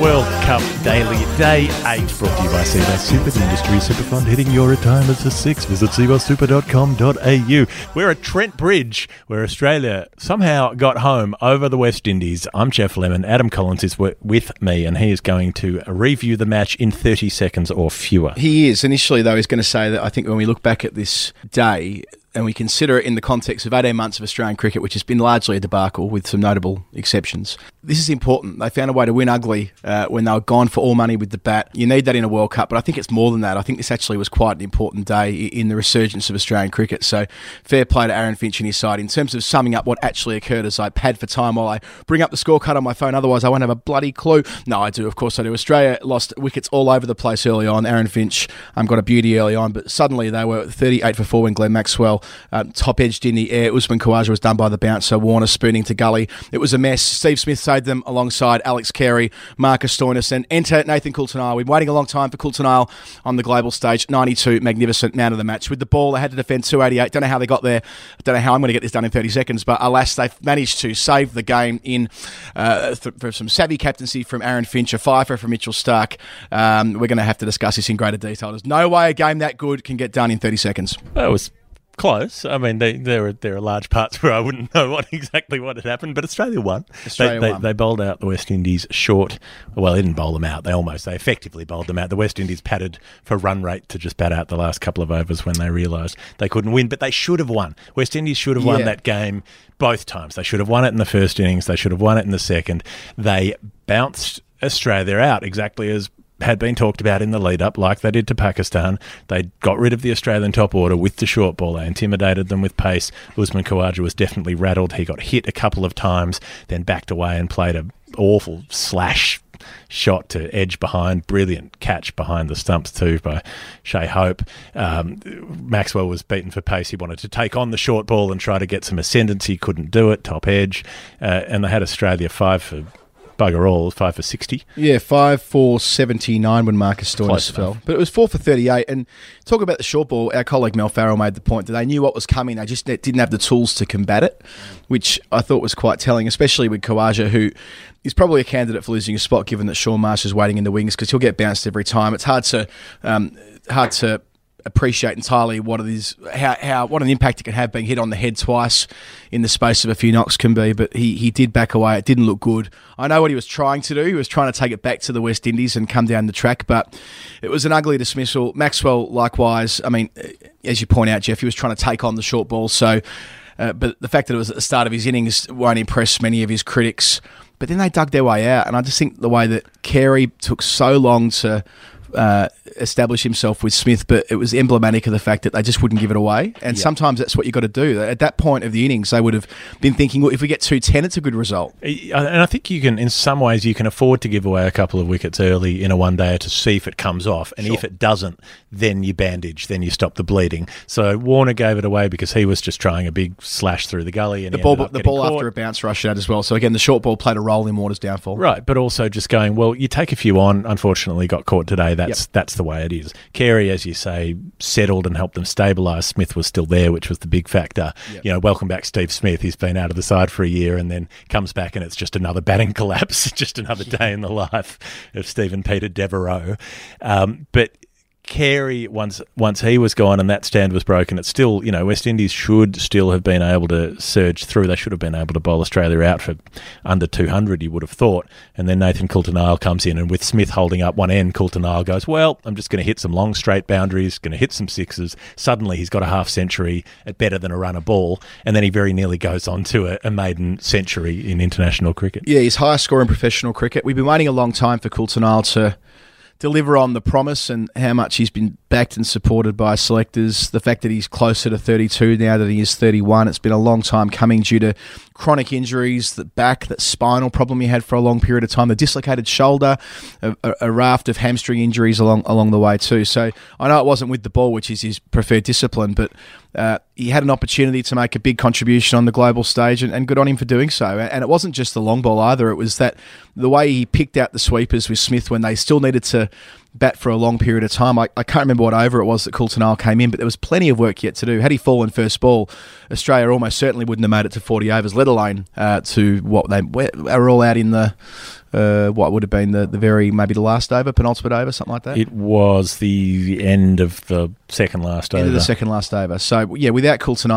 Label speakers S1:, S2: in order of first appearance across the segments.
S1: World Cup Daily, Day 8, brought to you by Cbus Super, the industry super fund, hitting your retirement for six. Visit cbussuper.com.au. We're at Trent Bridge, where Australia somehow got home over the West Indies. I'm Geoff Lemon. Adam Collins is with me, and he is going to review the match in 30 seconds or fewer.
S2: He is. Initially, though, he's going to say that I think when we look back at this day and we consider it in the context of 18 months of Australian cricket, which has been largely a debacle with some notable exceptions, this is important. They found a way to win ugly uh, when they were gone for all money with the bat. You need that in a World Cup, but I think it's more than that. I think this actually was quite an important day in the resurgence of Australian cricket. So fair play to Aaron Finch and his side. In terms of summing up what actually occurred, as I pad for time while I bring up the scorecard on my phone, otherwise I won't have a bloody clue. No, I do. Of course I do. Australia lost wickets all over the place early on. Aaron Finch um, got a beauty early on, but suddenly they were 38 for 4 when Glenn Maxwell um, top edged in the air. Usman Khawaja was done by the bouncer. Warner spooning to gully. It was a mess. Steve Smith saved them alongside Alex Carey, Marcus Stoinis, and enter Nathan Coulter-Nile. We've been waiting a long time for Coulter-Nile on the global stage. 92, magnificent man of the match. With the ball, they had to defend 288. Don't know how they got there. Don't know how I'm going to get this done in 30 seconds, but alas, they've managed to save the game in uh, th- for some savvy captaincy from Aaron Finch, a fifer from Mitchell Starc. Um, we're going to have to discuss this in greater detail. There's no way a game that good can get done in 30 seconds.
S1: That was close. I mean, they, there are there are large parts where I wouldn't know what exactly what had happened, but Australia won.
S2: Australia
S1: they, they,
S2: won.
S1: they bowled out the West Indies short. Well, they didn't bowl them out. They almost they effectively bowled them out. The West Indies padded for run rate to just bat out the last couple of overs when they realised they couldn't win, but they should have won. West Indies should have won
S2: Yeah.
S1: that game both times. They should have won it in the first innings. They should have won it in the second. They bounced Australia out exactly as had been talked about in the lead up, like they did to Pakistan. They got rid of the Australian top order with the short ball. They intimidated them with pace. Usman Khawaja was definitely rattled. He got hit a couple of times, then backed away and played a awful slash shot to edge behind. Brilliant catch behind the stumps too by Shai Hope. Um, Maxwell was beaten for pace. He wanted to take on the short ball and try to get some ascendancy. Couldn't do it. Top edge, uh, and they had Australia five for bugger all, five for sixty.
S2: Yeah, five for seventy nine when Marcus Stoinis fell, but it was four for thirty eight. And talk about the short ball. Our colleague Mel Farrell made the point that they knew what was coming. They just didn't have the tools to combat it, which I thought was quite telling, especially with Khawaja, who is probably a candidate for losing a spot given that Shaun Marsh is waiting in the wings because he'll get bounced every time. It's hard to um, hard to appreciate entirely what it is, how, how what an impact it can have being hit on the head twice in the space of a few knocks can be. But he, he did back away. It didn't look good. I know what he was trying to do. He was trying to take it back to the West Indies and come down the track, but it was an ugly dismissal. Maxwell, likewise. I mean, as you point out, Geoff, he was trying to take on the short ball. So, uh, but the fact that it was at the start of his innings won't impress many of his critics. But then they dug their way out, and I just think the way that Carey took so long to uh, establish himself with Smith, but it was emblematic of the fact that they just wouldn't give it away. And sometimes that's what you've got to do. At that point of the innings, they would have been thinking, well, if we get 210, it's a good result.
S1: And I think you can, in some ways, you can afford to give away a couple of wickets early in a one day to see if it comes off. And if it doesn't, then you bandage, then you stop the bleeding. So Warner gave it away because he was just trying a big slash through the gully. And
S2: The ball, the ball
S1: caught.
S2: after a bounce rush out as well. So again, the short ball played a role in Warner's downfall.
S1: Right, but also just going, well, you take a few on, unfortunately got caught today. That's that's the way it is. Carey, as you say, settled and helped them stabilise. Smith was still there, which was the big factor. You know, welcome back Steve Smith. He's been out of the side for a year and then comes back and it's just another batting collapse, just another day in the life of Steven Peter Devereux. Um, but Carey, once once he was gone and that stand was broken, it's still you know West Indies should still have been able to surge through. They should have been able to bowl Australia out for under two hundred. You would have thought. And then Nathan Coulter-Nile comes in, and with Smith holding up one end, Coulter-Nile goes, "Well, I'm just going to hit some long straight boundaries, going to hit some sixes." Suddenly, he's got a half century at better than a run a ball, and then he very nearly goes on to a, a maiden century in international cricket.
S2: Yeah, his highest score in professional cricket. We've been waiting a long time for Coulter-Nile to deliver on the promise and how much he's been backed and supported by selectors. The fact that he's closer to 32 now than he is 31. It's been a long time coming due to chronic injuries, the back, that spinal problem he had for a long period of time, the dislocated shoulder, a, a, raft of hamstring injuries along along the way too. So I know it wasn't with the ball, which is his preferred discipline, but uh, he had an opportunity to make a big contribution on the global stage, and, and good on him for doing so. And it wasn't just the long ball either; it was that the way he picked out the sweepers with Smith when they still needed to bat for a long period of time. I, I can't remember what over it was that Coulter came in, but there was plenty of work yet to do. Had he fallen first ball, Australia almost certainly wouldn't have made it to 40 overs, let alone uh, to what they were all out in the. Uh, what would have been the, the very maybe the last over, penultimate over, something like that.
S1: It was the end of the second last
S2: End
S1: over.
S2: of the second last over. So yeah, without Coulter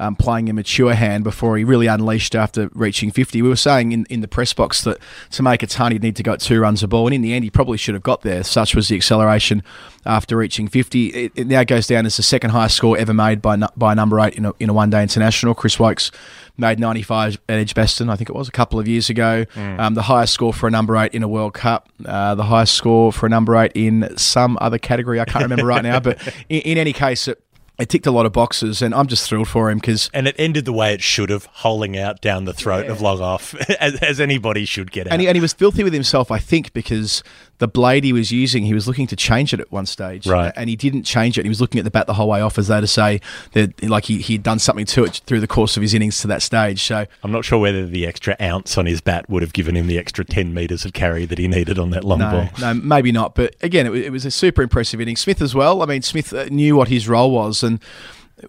S2: um, playing a mature hand before he really unleashed after reaching 50. We were saying in, in the press box that to make a ton, he'd need to go two runs a ball, and in the end, he probably should have got there. Such was the acceleration after reaching 50. It, it now goes down as the second highest score ever made by by a number eight in a, in a one day international. Chris Woakes made 95 at Edgbaston, I think it was, a couple of years ago. Um, the highest score for a number eight in a World Cup, uh, the highest score for a number eight in some other category. I can't remember right now, but in, in any case, it, it ticked a lot of boxes, and I'm just thrilled for him because
S1: and it ended the way it should have, holing out down the throat of long off, as, as anybody should get out.
S2: And he, and he was filthy with himself, I think, because the blade he was using, he was looking to change it at one stage.
S1: Right.
S2: And he didn't change it. He was looking at the bat the whole way off as though to say that like he, he'd done something to it through the course of his innings to that stage. So
S1: I'm not sure whether the extra ounce on his bat would have given him the extra 10 metres of carry that he needed on that long
S2: no,
S1: ball.
S2: no, maybe not. But again, it, wa- it was a super impressive inning. Smith as well. I mean, Smith uh, knew what his role was, and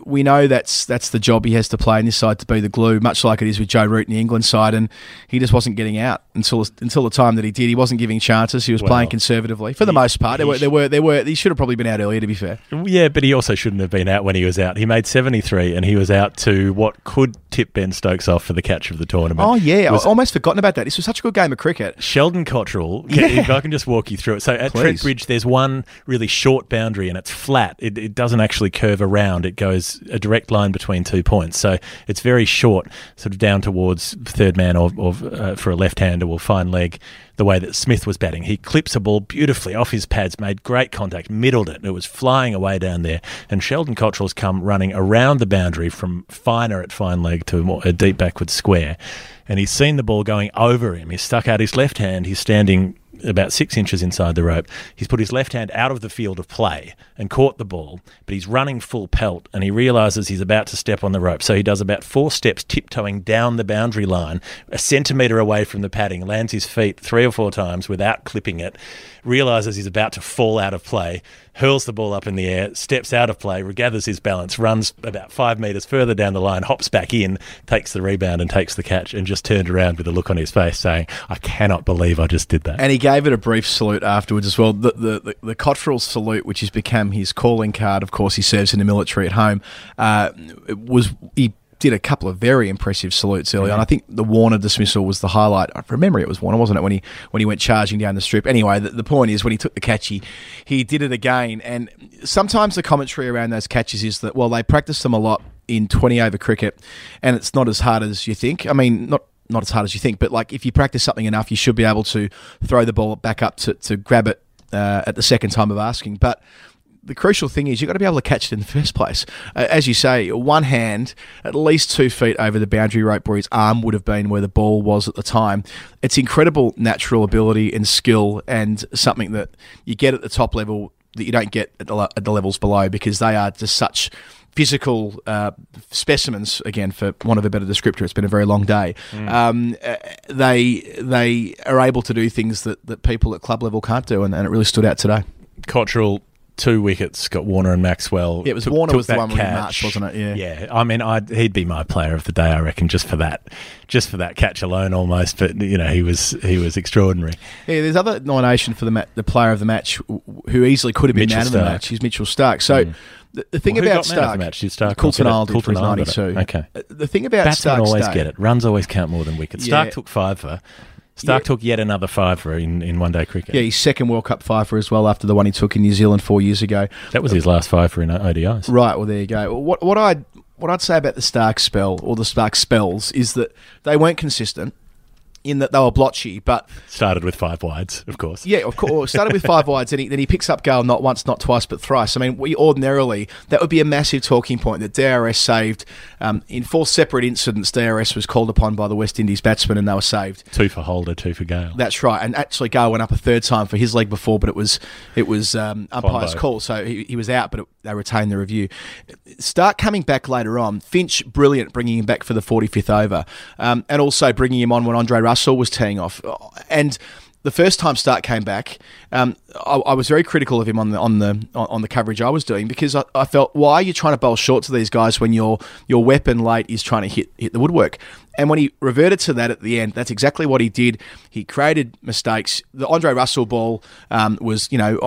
S2: we know that's that's the job he has to play in this side to be the glue, much like it is with Joe Root in the England side. And he just wasn't getting out until until the time that he did. He wasn't giving chances. He was
S1: Well,
S2: playing conservatively for the
S1: he-
S2: most part. There
S1: he
S2: were there were there were he should have probably been out earlier. To be fair.
S1: Yeah, but he also shouldn't have been out when he was out. He made 73 and he was out to what could tip Ben Stokes off for the catch of the tournament.
S2: Oh yeah,
S1: Was
S2: I almost forgotten about that. This was such a good game of cricket.
S1: Sheldon Cottrell, can- if I can just walk you through it. So at Trent Bridge, there's one really short boundary and it's flat. It, it doesn't actually curve around. It goes a direct line between two points. So it's very short, sort of down towards third man or, or uh, for a left-hander or fine leg, the way that Smith was batting. He clips a ball beautifully off his pads, made great contact, middled it. It was flying away down there. And Sheldon Cottrell's come running around the boundary from finer at fine leg to more, a deep backward square. And he's seen the ball going over him. He's stuck out his left hand. He's standing about six inches inside the rope. He's put his left hand out of the field of play and caught the ball, but he's running full pelt and he realizes he's about to step on the rope. So he does about four steps tiptoeing down the boundary line, a centimetre away from the padding, lands his feet three or four times without clipping it, realizes he's about to fall out of play, hurls the ball up in the air, steps out of play, regathers his balance, runs about five metres further down the line, hops back in, takes the rebound and takes the catch, and just turned around with a look on his face saying, I cannot believe I just did that.
S2: And he gave it a brief salute afterwards as well. The the, the, the Cottrell salute, which has become his calling card. Of course, he serves in the military at home. Uh, was he did a couple of very impressive salutes early on. I think the Warner dismissal was the highlight. From memory, it was Warner, wasn't it? When he when he went charging down the strip. Anyway, the, the point is when he took the catch, he he did it again. And sometimes the commentary around those catches is that well, they practice them a lot in twenty over cricket, and it's not as hard as you think. I mean, not not as hard as you think, but like if you practice something enough, you should be able to throw the ball back up to, to grab it uh, at the second time of asking. But the crucial thing is you've got to be able to catch it in the first place. Uh, as you say, one hand, at least two feet over the boundary rope where his arm would have been where the ball was at the time. It's incredible natural ability and skill, and something that you get at the top level that you don't get at the, at the levels below because they are just such physical uh, specimens. Again, for want of a better descriptor, it's been a very long day. Um, uh, they they are able to do things that, that people at club level can't do, and, and it really stood out today.
S1: Cottrell, two wickets, got Warner and Maxwell.
S2: Yeah, it was
S1: took-
S2: Warner
S1: took
S2: was the one where he
S1: catch.
S2: wasn't it? Yeah.
S1: Yeah, I mean, I'd, he'd be my player of the day, I reckon, just for that, just for that catch alone, almost. But you know, he was he was extraordinary.
S2: Yeah, there's other nomination for the ma- the player of the match who easily could have been
S1: Mitchell
S2: man of the
S1: Starc.
S2: match. He's Mitchell Starc. So mm. the, the thing
S1: Well,
S2: about
S1: got man the
S2: Starc,
S1: match? Did Starc get it?
S2: did for his
S1: Coulter got it.
S2: 92.
S1: Okay.
S2: The thing about
S1: Batsmen
S2: Starc's
S1: always
S2: day-
S1: get it. Runs always count more than wickets.
S2: Starc
S1: took five for. Starc
S2: Yeah.
S1: took yet another fiver in, in one day cricket.
S2: Yeah, his second World Cup fifer as well after the one he took in New Zealand four years ago.
S1: That was his last fiver in ODIs.
S2: Right. Well, there you go. What what I what I'd say about the Starc spell or the Starc spells is that they weren't consistent. In that they were blotchy, but
S1: Started with five wides, of course.
S2: yeah, of course. Started with five wides, and he, then he picks up Gayle not once, not twice, but thrice. I mean, we ordinarily that would be a massive talking point that DRS saved um, in four separate incidents. DRS was called upon by the West Indies batsmen, and they were saved.
S1: Two for Holder, two for Gayle.
S2: That's right, and actually Gayle went up a third time for his leg before, but it was it was um, umpire's call, so he, he was out, but it, they retain the review. Starc coming back later on. Finch brilliant, bringing him back for the forty fifth over, um, and also bringing him on when Andre Russell was teeing off, and. The first time Starc came back, um, I, I was very critical of him on the on the on the coverage I was doing because I, I felt why are you trying to bowl short to these guys when your your weapon late is trying to hit hit the woodwork? And when he reverted to that at the end, that's exactly what he did. He created mistakes. The Andre Russell ball um, was, you know,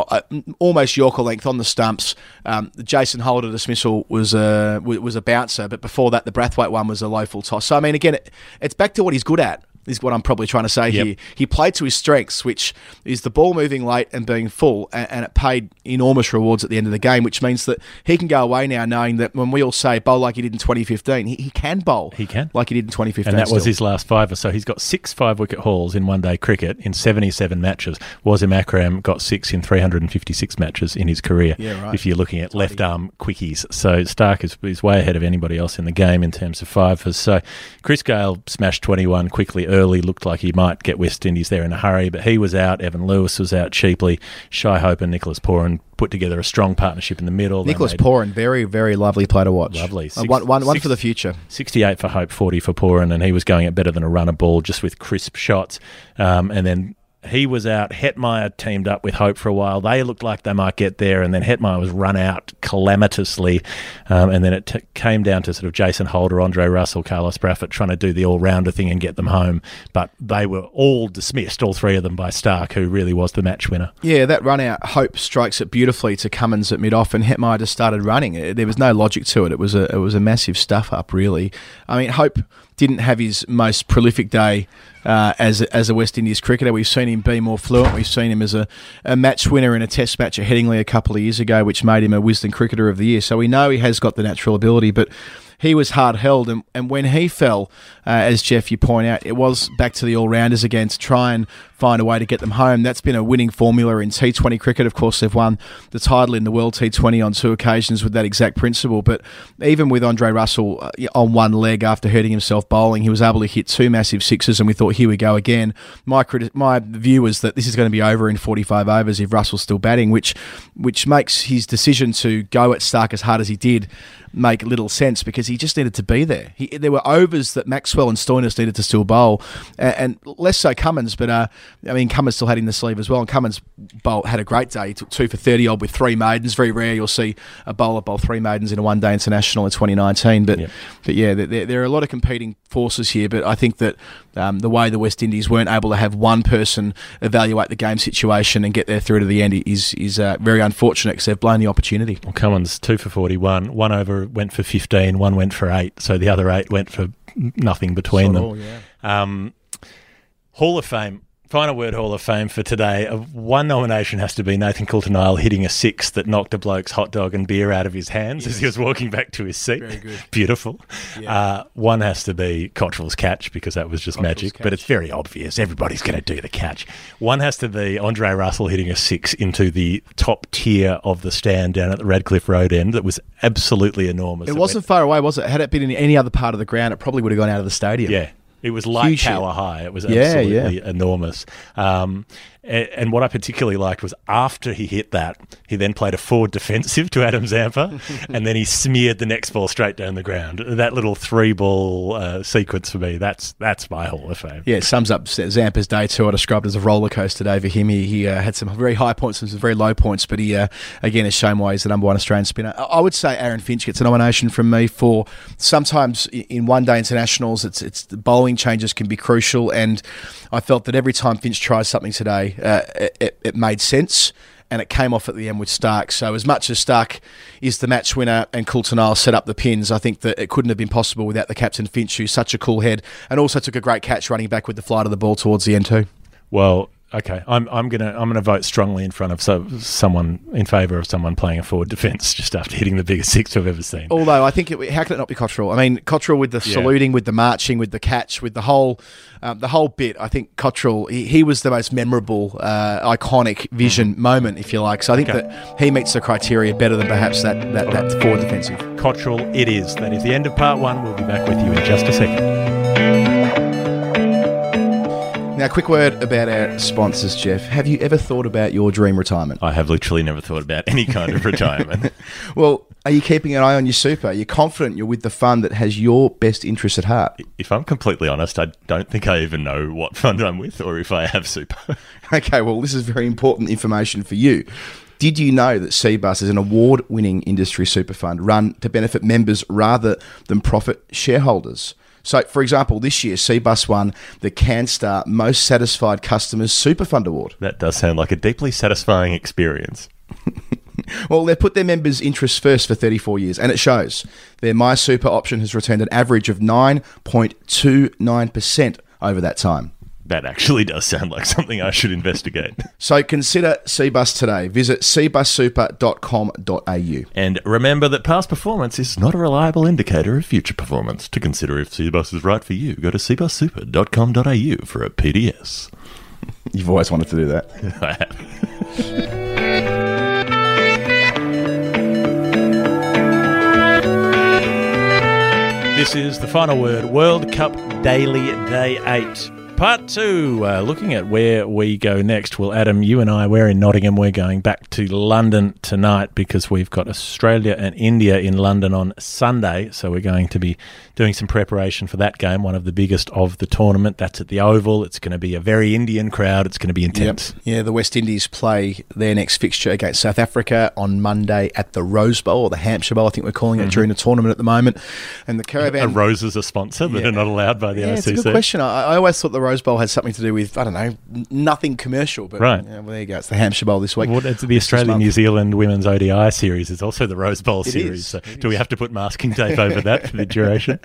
S2: almost Yorker length on the stumps. Um, the Jason Holder dismissal was a was a bouncer, but before that, the Brathwaite one was a low full toss. So I mean, again, it, it's back to what he's good at. Is what I'm probably trying to say
S1: Yep.
S2: here. He played to his strengths, which is the ball moving late and being full, and, and it paid enormous rewards at the end of the game, which means that he can go away now knowing that when we all say bowl like he did in 2015, he, he can bowl.
S1: He can.
S2: Like he did in 2015.
S1: And that was his last fiver. So he's got six five wicket hauls in one day cricket in 77 matches. Wasim Akram got six in 356 matches in his career.
S2: Yeah, right.
S1: If you're looking at left arm quickies. So Starc is, is way ahead of anybody else in the game in terms of fivers. So Chris Gayle smashed 21 quickly early, looked like he might get West Indies there in a hurry, but he was out. Evan Lewis was out cheaply. Shai Hope and Nicholas Pooran put together a strong partnership in the middle.
S2: Nicholas Pooran, very, very lovely player to watch.
S1: Lovely.
S2: Uh, one, one, one
S1: Six-
S2: for the future.
S1: 68 for Hope, 40 for Pooran, and he was going at better than a runner ball just with crisp shots. Um, and then he was out. Hetmyer teamed up with Hope for a while. They looked like they might get there, and then Hetmyer was run out calamitously. Um, and then it t- came down to sort of Jason Holder, Andre Russell, Carlos Brathwaite trying to do the all rounder thing and get them home. But they were all dismissed, all three of them, by Starc, who really was the match winner.
S2: Yeah, that run out, Hope strikes it beautifully to Cummins at mid off, and Hetmyer just started running. There was no logic to it. It was a it was a massive stuff up, really. I mean, Hope didn't have his most prolific day uh, as a, as a West Indies cricketer. We've seen him be more fluent. We've seen him as a, a match winner in a Test match at Headingley a couple of years ago, which made him a Wisden Cricketer of the Year. So we know he has got the natural ability, but. He was hard held, and, and when he fell, uh, as Geoff you point out, it was back to the all rounders again to try and find a way to get them home. That's been a winning formula in T20 cricket. Of course, they've won the title in the World T20 on two occasions with that exact principle. But even with Andre Russell uh, on one leg after hurting himself bowling, he was able to hit two massive sixes, and we thought, here we go again. My criti- my view was that this is going to be over in 45 overs if Russell's still batting, which which makes his decision to go at Starc as hard as he did make little sense because he just needed to be there. He, there were overs that Maxwell and Stoinis needed to still bowl, and, and less so Cummins. But uh, I mean, Cummins still had in the sleeve as well. And Cummins bowl, had a great day. He took two for thirty odd with three maidens. Very rare you'll see a bowler bowl three maidens in a one day international in 2019. But
S1: Yep.
S2: but yeah, there, there are a lot of competing forces here. But I think that um, the way the West Indies weren't able to have one person evaluate the game situation and get there through to the end is is uh, very unfortunate because they've blown the opportunity.
S1: Well, Cummins two for forty-one. One over went for fifteen. One went for eight. So the other eight went for nothing between them.
S2: Sort of, yeah.
S1: Um, Hall of Fame. Final word Hall of Fame for today. Uh, one nomination has to be Nathan Coulter-Nile hitting a six that knocked a bloke's hot dog and beer out of his hands as he was walking back to his seat.
S2: Very good.
S1: Beautiful. Uh, one has to be Cottrell's catch because that was just
S2: Cottrell's
S1: magic,
S2: catch.
S1: but it's very obvious. Everybody's going to do the catch. One has to be Andre Russell hitting a six into the top tier of the stand down at the Radcliffe Road end. That was absolutely enormous.
S2: It
S1: It
S2: wasn't far away, was it? Had it been in any other part of the ground, it probably would have gone out of the stadium.
S1: Yeah. It was light
S2: Huge
S1: tower high. It was
S2: Yeah,
S1: absolutely enormous. Um, and, what I particularly liked was after he hit that, he then played a forward defensive to Adam Zampa, and then he smeared the next ball straight down the ground. That little three ball uh, sequence for me, that's that's my Hall of Fame.
S2: Yeah, it sums up Zampa's day too. I described it as a roller coaster day for him. He, he uh, had some very high points and some very low points, but he uh, again has shown why he's the number one Australian spinner. I- I would say Aaron Finch gets a nomination from me for sometimes in one day internationals, it's it's the bowling changes can be crucial, and I felt that every time Finch tried something today, uh, it, it, made sense. And it came off at the end with Starc. So, as much as Starc is the match winner and Coulter-Nile set up the pins, I think that it couldn't have been possible without the captain Finch, who's such a cool head and also took a great catch running back with the flight of the ball towards the end too.
S1: Well, Okay, I'm I'm gonna I'm gonna vote strongly in front of so, someone in favour of someone playing a forward defence just after hitting the biggest six I've ever seen.
S2: Although I think it, how can it not be Cottrell? I mean, Cottrell with the
S1: Yeah.
S2: saluting, with the marching, with the catch, with the whole um, the whole bit. I think Cottrell he, he was the most memorable, uh, iconic vision moment, if you like. So I think
S1: Okay.
S2: that he meets the criteria better than perhaps that that, that forward defensive.
S1: Cottrell, it is. That is the end of part one. We'll be back with you in just a second.
S2: Now, quick word about our sponsors, Geoff. Have you ever thought about your dream retirement?
S1: I have literally never thought about any kind of retirement.
S2: Well, are you keeping an eye on your super? Are you confident you're with the fund that has your best interests at heart?
S1: if I'm completely honest, I don't think I even know what fund I'm with or if I have super.
S2: Okay, well, this is very important information for you. Did you know that CBUS is an award winning industry super fund run to benefit members rather than profit shareholders? So, for example, this year, CBUS won the CanStar Most Satisfied Customers Super Fund Award.
S1: That does sound like a deeply satisfying experience.
S2: Well, they've put their members' interests first for 34 years, and it shows. Their My Super option has returned an average of 9.29% over that time.
S1: That actually does sound like something I should investigate.
S2: So consider CBUS today. Visit cbussuper.com.au.
S1: And remember that past performance is not a reliable indicator of future performance. To consider if CBUS is right for you, go to cbussuper.com.au for a PDS.
S2: You've always wanted to do that.
S1: I have. This is the final word World Cup Daily Day 8. Part two, uh, looking at where we go next. Well, Adam, you and I, we're in Nottingham. We're going back to London tonight because we've got Australia and India in London on Sunday. So we're going to be doing some preparation for that game, one of the biggest of the tournament. That's at the Oval. It's going to be a very Indian crowd. It's going to be intense.
S2: Yeah, the West Indies play their next fixture against South Africa on Monday at the Rose Bowl or the Hampshire Bowl, I think we're calling it during the tournament at the moment. And the caravan.
S1: A Rose is a sponsor, but
S2: Yeah.
S1: are not allowed by the
S2: yeah,
S1: ICC.
S2: it's a good question. I, I always thought the Rose Bowl had something to do with I don't know nothing commercial, but
S1: Right.
S2: yeah, well, there you go. It's the Hampshire Bowl this week.
S1: Well, it's the Australia New Zealand Women's ODI series. It's also the Rose Bowl
S2: It
S1: series.
S2: is,
S1: So
S2: it
S1: do we have to put masking tape over that for the duration?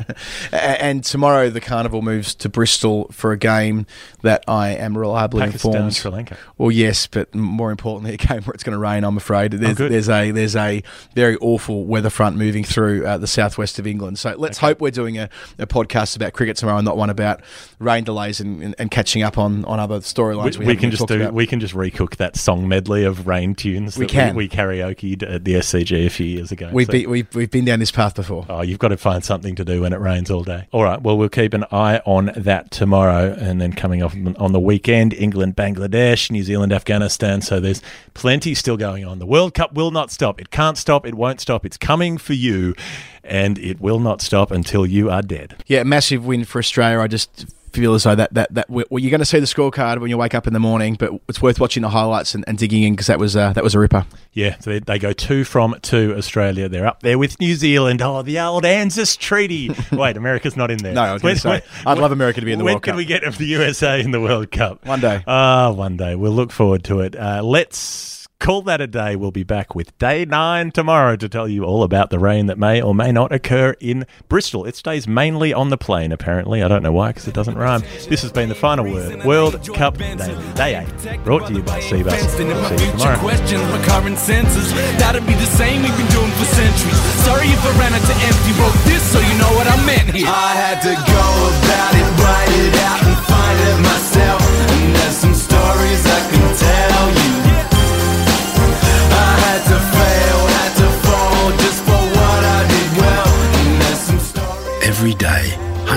S2: And tomorrow the carnival moves to Bristol for a game that I am reliably
S1: Pakistan,
S2: informed.
S1: Sri Lanka.
S2: Well, yes, but more importantly, a game where it's going to rain. I'm afraid there's,
S1: good.
S2: there's a there's a very awful weather front moving through uh, the southwest of England. So let's hope we're doing a, a podcast about cricket tomorrow, and not one about rain delays and, and, and catching up on, on other storylines.
S1: We,
S2: We,
S1: we can just do.
S2: about.
S1: We can just recook that song medley of rain tunes.
S2: We
S1: that
S2: can.
S1: We, karaokeed at the SCG a few years ago.
S2: We've,
S1: So-
S2: be, we've we've been down this path before.
S1: Oh, you've got to find something to do when it rains all day. All right. Well, we'll keep an eye on that tomorrow, and then coming off on the weekend, England, Bangladesh, New Zealand, Afghanistan. So there's plenty still going on. The World Cup will not stop. It can't stop. It won't stop. It's coming for you, and it will not stop until you are dead.
S2: Yeah, massive win for Australia. I just feel as though that that that well, you're going to see the scorecard when you wake up in the morning, but it's worth watching the highlights and, and digging in because that was uh, that was a ripper.
S1: Yeah, they, they go two from two Australia. They're up there with New Zealand. Oh, the old ANZUS Treaty. Wait, America's not in there.
S2: No, I was gonna say, I'd love America to be in the
S1: when
S2: World
S1: can we get the USA in the World Cup?
S2: One day.
S1: Ah, one day. We'll look forward to it. Uh, let's call that a day. We'll be back with day nine tomorrow to tell you all about the rain that may or may not occur in Bristol. It stays mainly on the plain, apparently. I don't know why, because it doesn't rhyme. This has been the final word. World Cup Daily, Day 8, brought to you by Cbus.
S3: Fenced in my
S1: See you tomorrow.
S3: questions, my current senses. That'll be the same we've been doing for centuries. Sorry if I ran out to empty, wrote this so you know what I meant here. I had to go about it, write it out, and find it myself. And there's some stories I can tell you.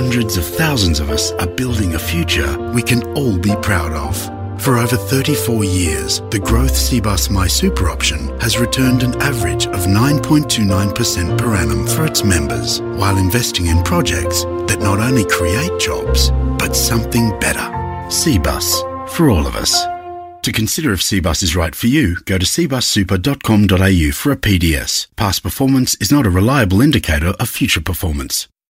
S4: Hundreds of thousands of us are building a future we can all be proud of. For over 34 years, the Growth Cbus My Super option has returned an average of 9.29% per annum for its members, while investing in projects that not only create jobs, but something better. Cbus, for all of us. To consider if Cbus is right for you, go to cbussuper.com.au for a PDS. Past performance is not a reliable indicator of future performance.